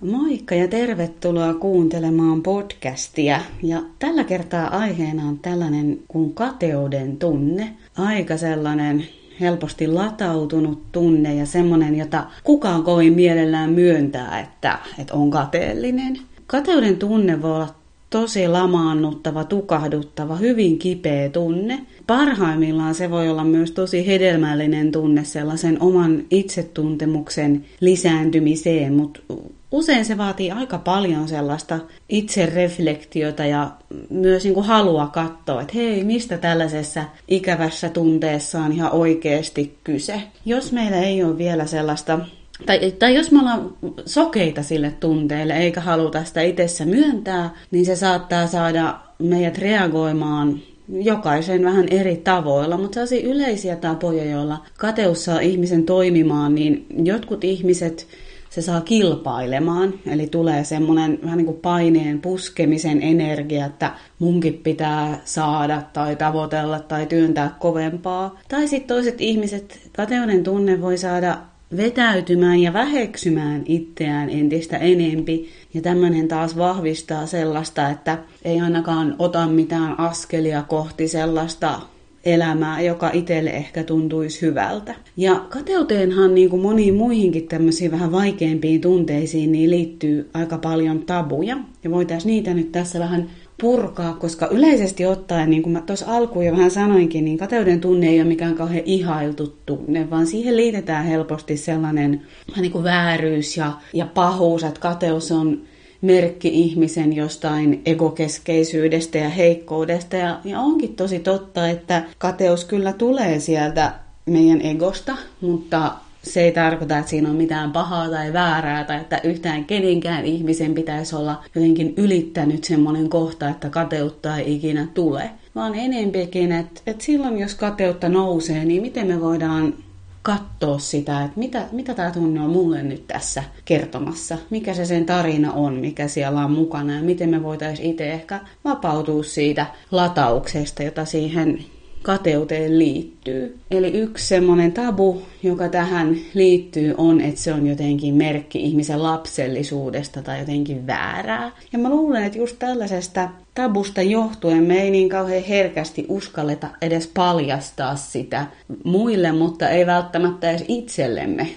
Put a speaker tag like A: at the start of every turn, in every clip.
A: Moikka ja tervetuloa kuuntelemaan podcastia. Ja tällä kertaa aiheena on tällainen kuin kateuden tunne. Aika sellainen helposti latautunut tunne ja semmoinen, jota kukaan kovin mielellään myöntää, että, että on kateellinen. Kateuden tunne voi olla tosi lamaannuttava, tukahduttava, hyvin kipeä tunne. Parhaimmillaan se voi olla myös tosi hedelmällinen tunne sellaisen oman itsetuntemuksen lisääntymiseen, mutta usein se vaatii aika paljon sellaista itsereflektiota ja myös niin kuin halua katsoa, että hei, mistä tällaisessa ikävässä tunteessa on ihan oikeasti kyse. Jos meillä ei ole vielä sellaista tai, tai jos me ollaan sokeita sille tunteelle eikä haluta sitä itsessä myöntää, niin se saattaa saada meidät reagoimaan jokaisen vähän eri tavoilla, mutta sellaisia yleisiä tapoja, joilla kateus saa ihmisen toimimaan, niin jotkut ihmiset se saa kilpailemaan, eli tulee semmoinen vähän niin kuin paineen puskemisen energia, että munkin pitää saada tai tavoitella tai työntää kovempaa. Tai sitten toiset ihmiset, kateuden tunne voi saada vetäytymään ja väheksymään itseään entistä enempi. Ja tämmöinen taas vahvistaa sellaista, että ei ainakaan ota mitään askelia kohti sellaista elämää, joka itselle ehkä tuntuisi hyvältä. Ja kateuteenhan niin kuin moniin muihinkin tämmöisiin vähän vaikeimpiin tunteisiin niin liittyy aika paljon tabuja. Ja voitaisiin niitä nyt tässä vähän purkaa, koska yleisesti ottaen, niin kuin mä tuossa alkuun jo vähän sanoinkin, niin kateuden tunne ei ole mikään kauhean ihailtu tunne, vaan siihen liitetään helposti sellainen niin kuin vääryys ja, ja pahuus, että kateus on merkki ihmisen jostain egokeskeisyydestä ja heikkoudesta. Ja, ja onkin tosi totta, että kateus kyllä tulee sieltä meidän egosta, mutta se ei tarkoita, että siinä on mitään pahaa tai väärää tai että yhtään kenenkään ihmisen pitäisi olla jotenkin ylittänyt semmoinen kohta, että kateutta ei ikinä tule. Vaan enempikin, että, että silloin jos kateutta nousee, niin miten me voidaan katsoa sitä, että mitä, mitä tämä tunne on mulle nyt tässä kertomassa. Mikä se sen tarina on, mikä siellä on mukana ja miten me voitaisiin itse ehkä vapautua siitä latauksesta, jota siihen kateuteen liittyy. Eli yksi semmoinen tabu, joka tähän liittyy, on, että se on jotenkin merkki ihmisen lapsellisuudesta tai jotenkin väärää. Ja mä luulen, että just tällaisesta tabusta johtuen me ei niin kauhean herkästi uskalleta edes paljastaa sitä muille, mutta ei välttämättä edes itsellemme.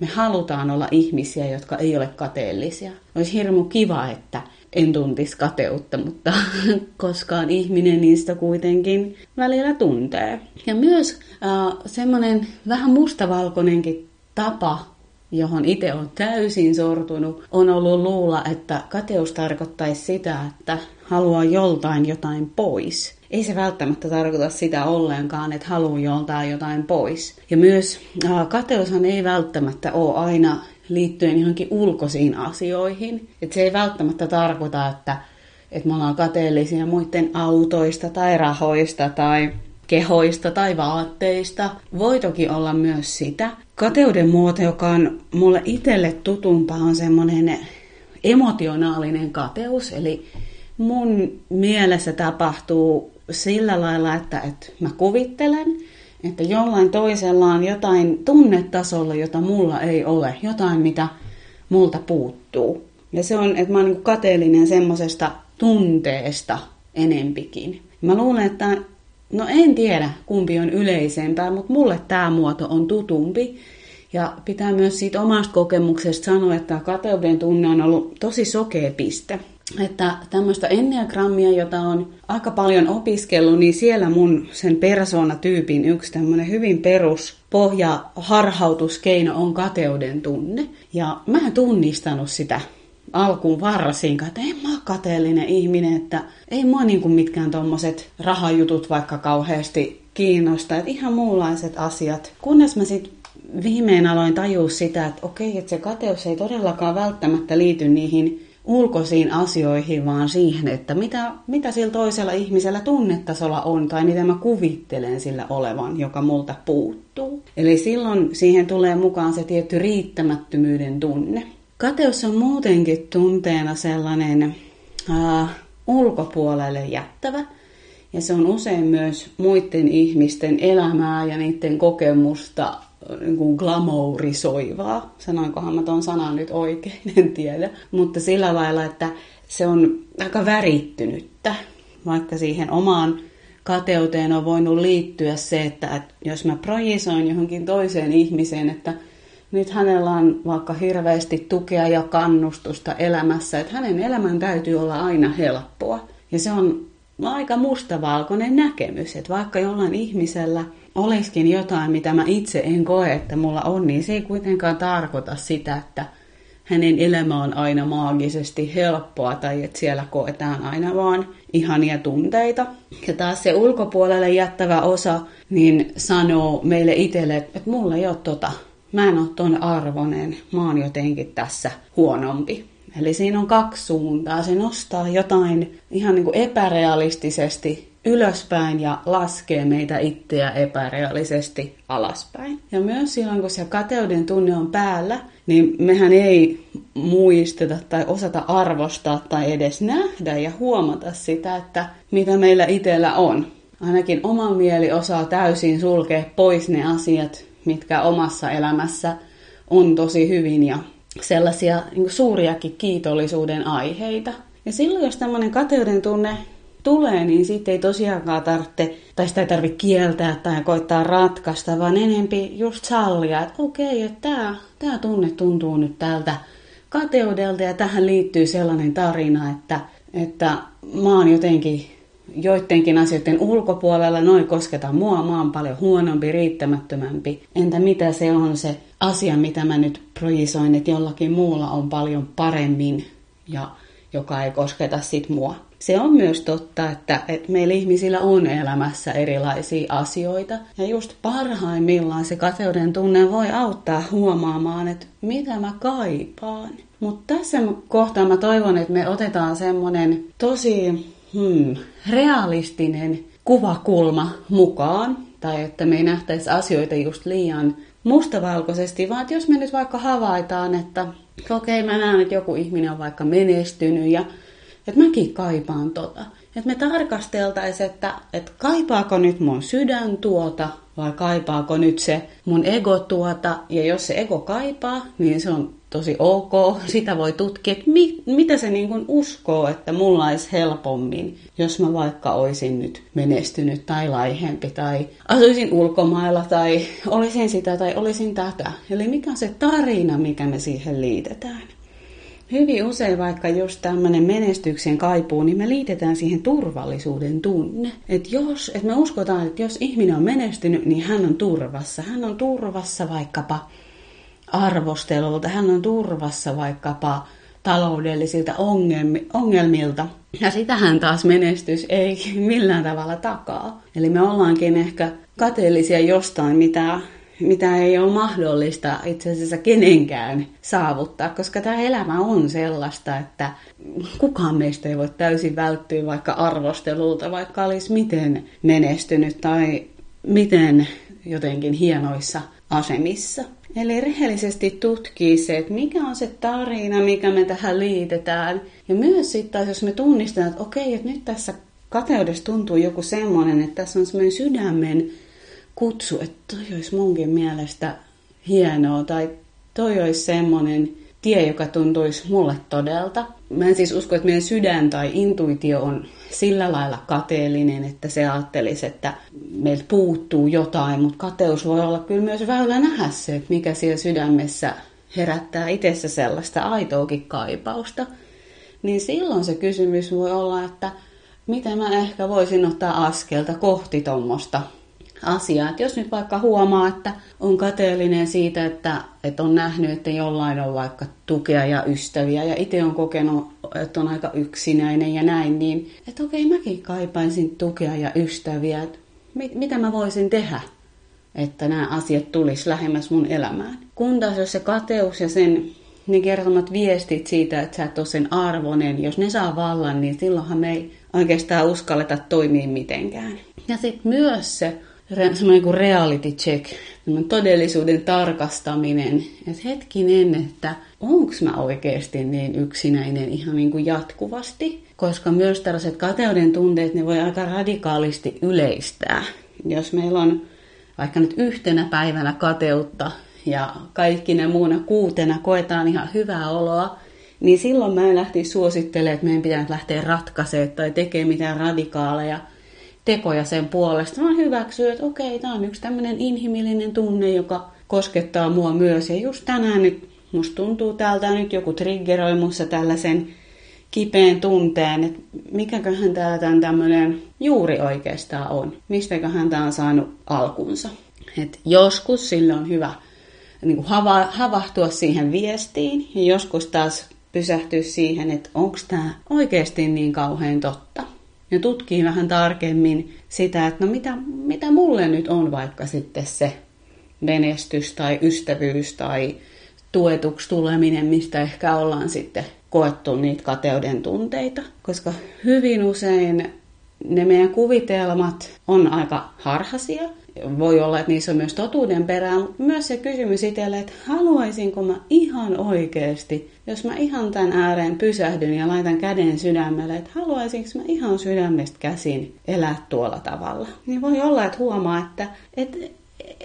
A: Me halutaan olla ihmisiä, jotka ei ole kateellisia. Olisi hirmu kiva, että en tuntisi kateutta, mutta koskaan ihminen niistä kuitenkin välillä tuntee. Ja myös äh, semmoinen vähän mustavalkoinenkin tapa, johon itse on täysin sortunut, on ollut luulla, että kateus tarkoittaisi sitä, että haluaa joltain jotain pois. Ei se välttämättä tarkoita sitä ollenkaan, että haluaa joltain jotain pois. Ja myös kateushan ei välttämättä ole aina liittyen johonkin ulkoisiin asioihin. Et se ei välttämättä tarkoita, että, että me ollaan kateellisia muiden autoista tai rahoista tai kehoista tai vaatteista. Voi toki olla myös sitä. Kateuden muoto, joka on mulle itselle tutumpaa, on semmoinen emotionaalinen kateus. Eli mun mielessä tapahtuu sillä lailla, että, että mä kuvittelen – että jollain toisella on jotain tunnetasolla, jota mulla ei ole, jotain mitä multa puuttuu. Ja se on, että mä oon niin kateellinen semmoisesta tunteesta enempikin. Mä luulen, että no en tiedä kumpi on yleisempää, mutta mulle tämä muoto on tutumpi. Ja pitää myös siitä omasta kokemuksesta sanoa, että kateuden tunne on ollut tosi sokea piste että tämmöistä enneagrammia, jota on aika paljon opiskellut, niin siellä mun sen persoonatyypin yksi tämmöinen hyvin perus pohja harhautuskeino on kateuden tunne. Ja mä en tunnistanut sitä alkuun varsinkaan, että en mä ole kateellinen ihminen, että ei mua niin kuin mitkään tommoset rahajutut vaikka kauheasti kiinnosta, että ihan muunlaiset asiat. Kunnes mä sitten viimein aloin tajua sitä, että okei, että se kateus ei todellakaan välttämättä liity niihin ulkoisiin asioihin, vaan siihen, että mitä, mitä sillä toisella ihmisellä tunnetasolla on tai mitä mä kuvittelen sillä olevan, joka multa puuttuu. Eli silloin siihen tulee mukaan se tietty riittämättömyyden tunne. Kateus on muutenkin tunteena sellainen äh, ulkopuolelle jättävä, ja se on usein myös muiden ihmisten elämää ja niiden kokemusta niin kuin glamourisoivaa. Sanoinkohan mä tuon sanan nyt oikein, en tiedä. Mutta sillä lailla, että se on aika värittynyttä, vaikka siihen omaan kateuteen on voinut liittyä se, että, että jos mä projisoin johonkin toiseen ihmiseen, että nyt hänellä on vaikka hirveästi tukea ja kannustusta elämässä, että hänen elämän täytyy olla aina helppoa. Ja se on aika mustavalkoinen näkemys, että vaikka jollain ihmisellä olisikin jotain, mitä mä itse en koe, että mulla on, niin se ei kuitenkaan tarkoita sitä, että hänen elämä on aina maagisesti helppoa tai että siellä koetaan aina vaan ihania tunteita. Ja taas se ulkopuolelle jättävä osa niin sanoo meille itselle, että mulla ei ole tota, mä en ole ton arvonen, mä oon jotenkin tässä huonompi. Eli siinä on kaksi suuntaa. Se nostaa jotain ihan niin kuin epärealistisesti ylöspäin ja laskee meitä itseä epärealisesti alaspäin. Ja myös silloin, kun se kateuden tunne on päällä, niin mehän ei muisteta tai osata arvostaa tai edes nähdä ja huomata sitä, että mitä meillä itsellä on. Ainakin oma mieli osaa täysin sulkea pois ne asiat, mitkä omassa elämässä on tosi hyvin ja sellaisia niin suuriakin kiitollisuuden aiheita. Ja silloin, jos tämmöinen kateuden tunne tulee, niin sitten ei tosiaankaan tarvitse, tai sitä ei tarvitse kieltää tai koittaa ratkaista, vaan enempi just sallia, että okei, että tämä, tämä tunne tuntuu nyt tältä kateudelta ja tähän liittyy sellainen tarina, että, että mä oon jotenkin joidenkin asioiden ulkopuolella, noin kosketa mua, mä oon paljon huonompi, riittämättömämpi. Entä mitä se on se asia, mitä mä nyt projisoin, että jollakin muulla on paljon paremmin ja joka ei kosketa sit mua. Se on myös totta, että, että meillä ihmisillä on elämässä erilaisia asioita. Ja just parhaimmillaan se kateuden tunne voi auttaa huomaamaan, että mitä mä kaipaan. Mutta tässä kohtaa mä toivon, että me otetaan semmonen tosi hmm, realistinen kuvakulma mukaan. Tai että me ei nähtäisi asioita just liian mustavalkoisesti, vaan että jos me nyt vaikka havaitaan, että okei, okay, mä näen, että joku ihminen on vaikka menestynyt ja että mäkin kaipaan tota. Että me tarkasteltaisiin, että, että kaipaako nyt mun sydän tuota vai kaipaako nyt se mun ego tuota. Ja jos se ego kaipaa, niin se on tosi ok. Sitä voi tutkia, että mi, mitä se niin kuin uskoo, että mulla olisi helpommin, jos mä vaikka olisin nyt menestynyt tai laihempi tai asuisin ulkomailla tai olisin sitä tai olisin tätä. Eli mikä on se tarina, mikä me siihen liitetään. Hyvin usein vaikka jos tämmöinen menestyksen kaipuu, niin me liitetään siihen turvallisuuden tunne. Että jos, että me uskotaan, että jos ihminen on menestynyt, niin hän on turvassa. Hän on turvassa vaikkapa arvostelulta, hän on turvassa vaikkapa taloudellisilta ongelmilta. Ja sitähän taas menestys ei millään tavalla takaa. Eli me ollaankin ehkä kateellisia jostain, mitä mitä ei ole mahdollista itse asiassa kenenkään saavuttaa, koska tämä elämä on sellaista, että kukaan meistä ei voi täysin välttyä vaikka arvostelulta, vaikka olisi miten menestynyt tai miten jotenkin hienoissa asemissa. Eli rehellisesti tutkii se, että mikä on se tarina, mikä me tähän liitetään. Ja myös sitten jos me tunnistetaan, että okei, että nyt tässä kateudessa tuntuu joku semmoinen, että tässä on semmoinen sydämen kutsu, että toi olisi munkin mielestä hienoa, tai toi olisi semmoinen tie, joka tuntuisi mulle todelta. Mä en siis usko, että meidän sydän tai intuitio on sillä lailla kateellinen, että se ajattelisi, että meiltä puuttuu jotain, mutta kateus voi olla kyllä myös väylä nähdä se, että mikä siellä sydämessä herättää itsessä sellaista aitoakin kaipausta. Niin silloin se kysymys voi olla, että miten mä ehkä voisin ottaa askelta kohti tuommoista asiaa. Että jos nyt vaikka huomaa, että on kateellinen siitä, että, että on nähnyt, että jollain on vaikka tukea ja ystäviä ja itse on kokenut, että on aika yksinäinen ja näin, niin että okei, mäkin kaipaisin tukea ja ystäviä. Että mit, mitä mä voisin tehdä, että nämä asiat tulisi lähemmäs mun elämään. Kun taas jos se kateus ja sen ne kertomat viestit siitä, että sä et ole sen arvoinen, jos ne saa vallan, niin silloinhan me ei oikeastaan uskalleta toimia mitenkään. Ja sitten myös se semmoinen kuin reality check, todellisuuden tarkastaminen, että hetkinen, että onko mä oikeasti niin yksinäinen ihan niin kuin jatkuvasti, koska myös tällaiset kateuden tunteet, ne voi aika radikaalisti yleistää. Jos meillä on vaikka nyt yhtenä päivänä kateutta ja kaikki ne muuna kuutena koetaan ihan hyvää oloa, niin silloin mä en lähtisi suosittelemaan, että meidän pitää lähteä ratkaisemaan tai tekemään mitään radikaaleja tekoja sen puolesta, vaan hyväksyä, että okei, tämä on yksi tämmöinen inhimillinen tunne, joka koskettaa mua myös. Ja just tänään nyt musta tuntuu täältä nyt joku triggeroi mussa tällaisen kipeän tunteen, että mikäköhän täällä tämän tämmöinen juuri oikeastaan on. Mistäköhän tämä on saanut alkunsa. Et joskus sille on hyvä niin kuin hava, havahtua siihen viestiin ja joskus taas pysähtyä siihen, että onko tämä oikeasti niin kauhean totta. Ja tutkii vähän tarkemmin sitä, että no mitä, mitä mulle nyt on vaikka sitten se menestys tai ystävyys tai tuetuksi tuleminen, mistä ehkä ollaan sitten koettu niitä kateuden tunteita. Koska hyvin usein ne meidän kuvitelmat on aika harhaisia. Voi olla, että niissä on myös totuuden perään, mutta myös se kysymys itselle, että haluaisinko mä ihan oikeasti, jos mä ihan tämän ääreen pysähdyn ja laitan käden sydämelle, että haluaisinko mä ihan sydämestä käsin elää tuolla tavalla. Niin voi olla, että huomaa, että, että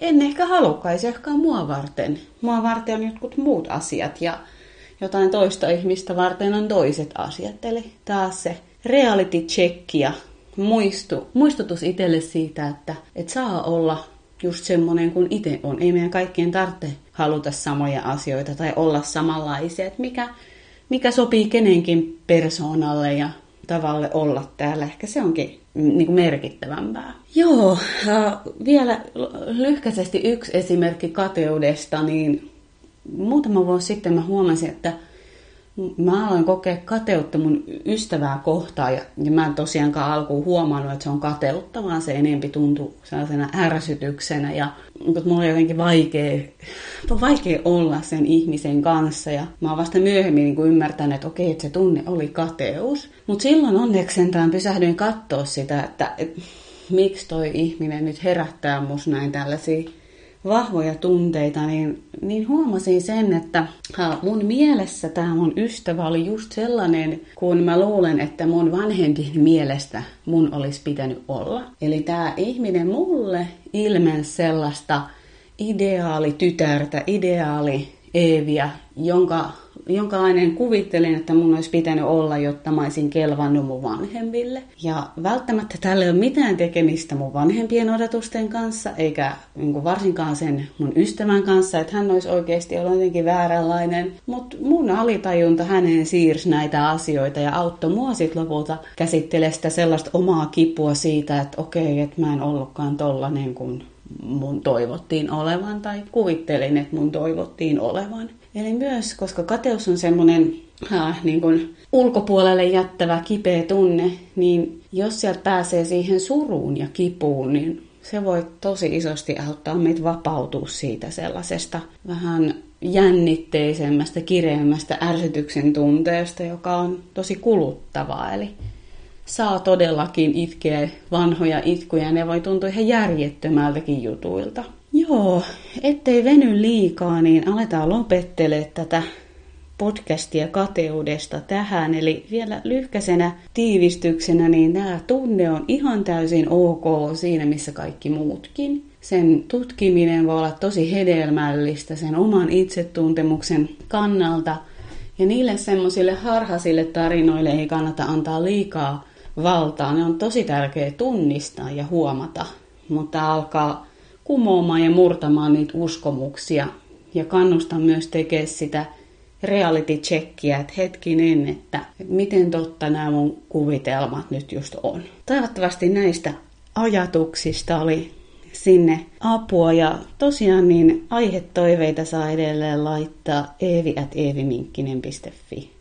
A: en ehkä halukkaisi ehkä mua varten. Mua varten on jotkut muut asiat ja jotain toista ihmistä varten on toiset asiat. Eli taas se reality check ja muistu, muistutus itselle siitä, että et saa olla just semmoinen kuin itse on. Ei meidän kaikkien tarvitse haluta samoja asioita tai olla samanlaisia. Että mikä, mikä sopii kenenkin persoonalle ja tavalle olla täällä. Ehkä se onkin niin kuin merkittävämpää. Joo, vielä lyhkäisesti yksi esimerkki kateudesta, niin muutama vuosi sitten mä huomasin, että mä aloin kokea kateutta mun ystävää kohtaan ja, ja mä en tosiaankaan alkuun huomannut, että se on kateutta, vaan se enempi tuntui sellaisena ärsytyksenä ja mutta mulla oli jotenkin vaikea, vaikea olla sen ihmisen kanssa ja mä oon vasta myöhemmin niin kuin ymmärtänyt, että okei, että se tunne oli kateus. Mutta silloin onneksi sentään pysähdyin katsoa sitä, että, että miksi toi ihminen nyt herättää mus näin tällaisia vahvoja tunteita, niin, niin huomasin sen, että mun mielessä tämä mun ystävä oli just sellainen, kun mä luulen, että mun vanhempien mielestä mun olisi pitänyt olla. Eli tämä ihminen mulle ilmensi sellaista ideaali tytärtä, ideaali Eeviä, jonka jonkinlainen kuvittelin, että mun olisi pitänyt olla, jotta mä olisin kelvannut mun vanhemmille. Ja välttämättä tällä ei ole mitään tekemistä mun vanhempien odotusten kanssa, eikä niin varsinkaan sen mun ystävän kanssa, että hän olisi oikeasti ollut jotenkin vääränlainen. Mutta mun alitajunta hänen siirsi näitä asioita ja auttoi mua sitten lopulta käsittelemään sitä sellaista omaa kipua siitä, että okei, että mä en ollutkaan tollanen kuin mun toivottiin olevan tai kuvittelin, että mun toivottiin olevan. Eli myös, koska kateus on semmoinen äh, niin kuin ulkopuolelle jättävä kipeä tunne, niin jos sieltä pääsee siihen suruun ja kipuun, niin se voi tosi isosti auttaa meitä vapautua siitä sellaisesta vähän jännitteisemmästä, kireemmästä ärsytyksen tunteesta, joka on tosi kuluttavaa. Eli saa todellakin itkeä vanhoja itkuja, ja ne voi tuntua ihan järjettömältäkin jutuilta. Joo, ettei veny liikaa, niin aletaan lopettele tätä podcastia kateudesta tähän. Eli vielä lyhkäisenä tiivistyksenä, niin tämä tunne on ihan täysin ok siinä, missä kaikki muutkin. Sen tutkiminen voi olla tosi hedelmällistä sen oman itsetuntemuksen kannalta. Ja niille semmoisille harhaisille tarinoille ei kannata antaa liikaa valtaa. Ne on tosi tärkeä tunnistaa ja huomata, mutta alkaa kumoamaan ja murtamaan niitä uskomuksia. Ja kannustan myös tekemään sitä reality checkia, että hetkinen, että miten totta nämä mun kuvitelmat nyt just on. Toivottavasti näistä ajatuksista oli sinne apua ja tosiaan niin aihetoiveita saa edelleen laittaa eevi.eeviminkkinen.fi.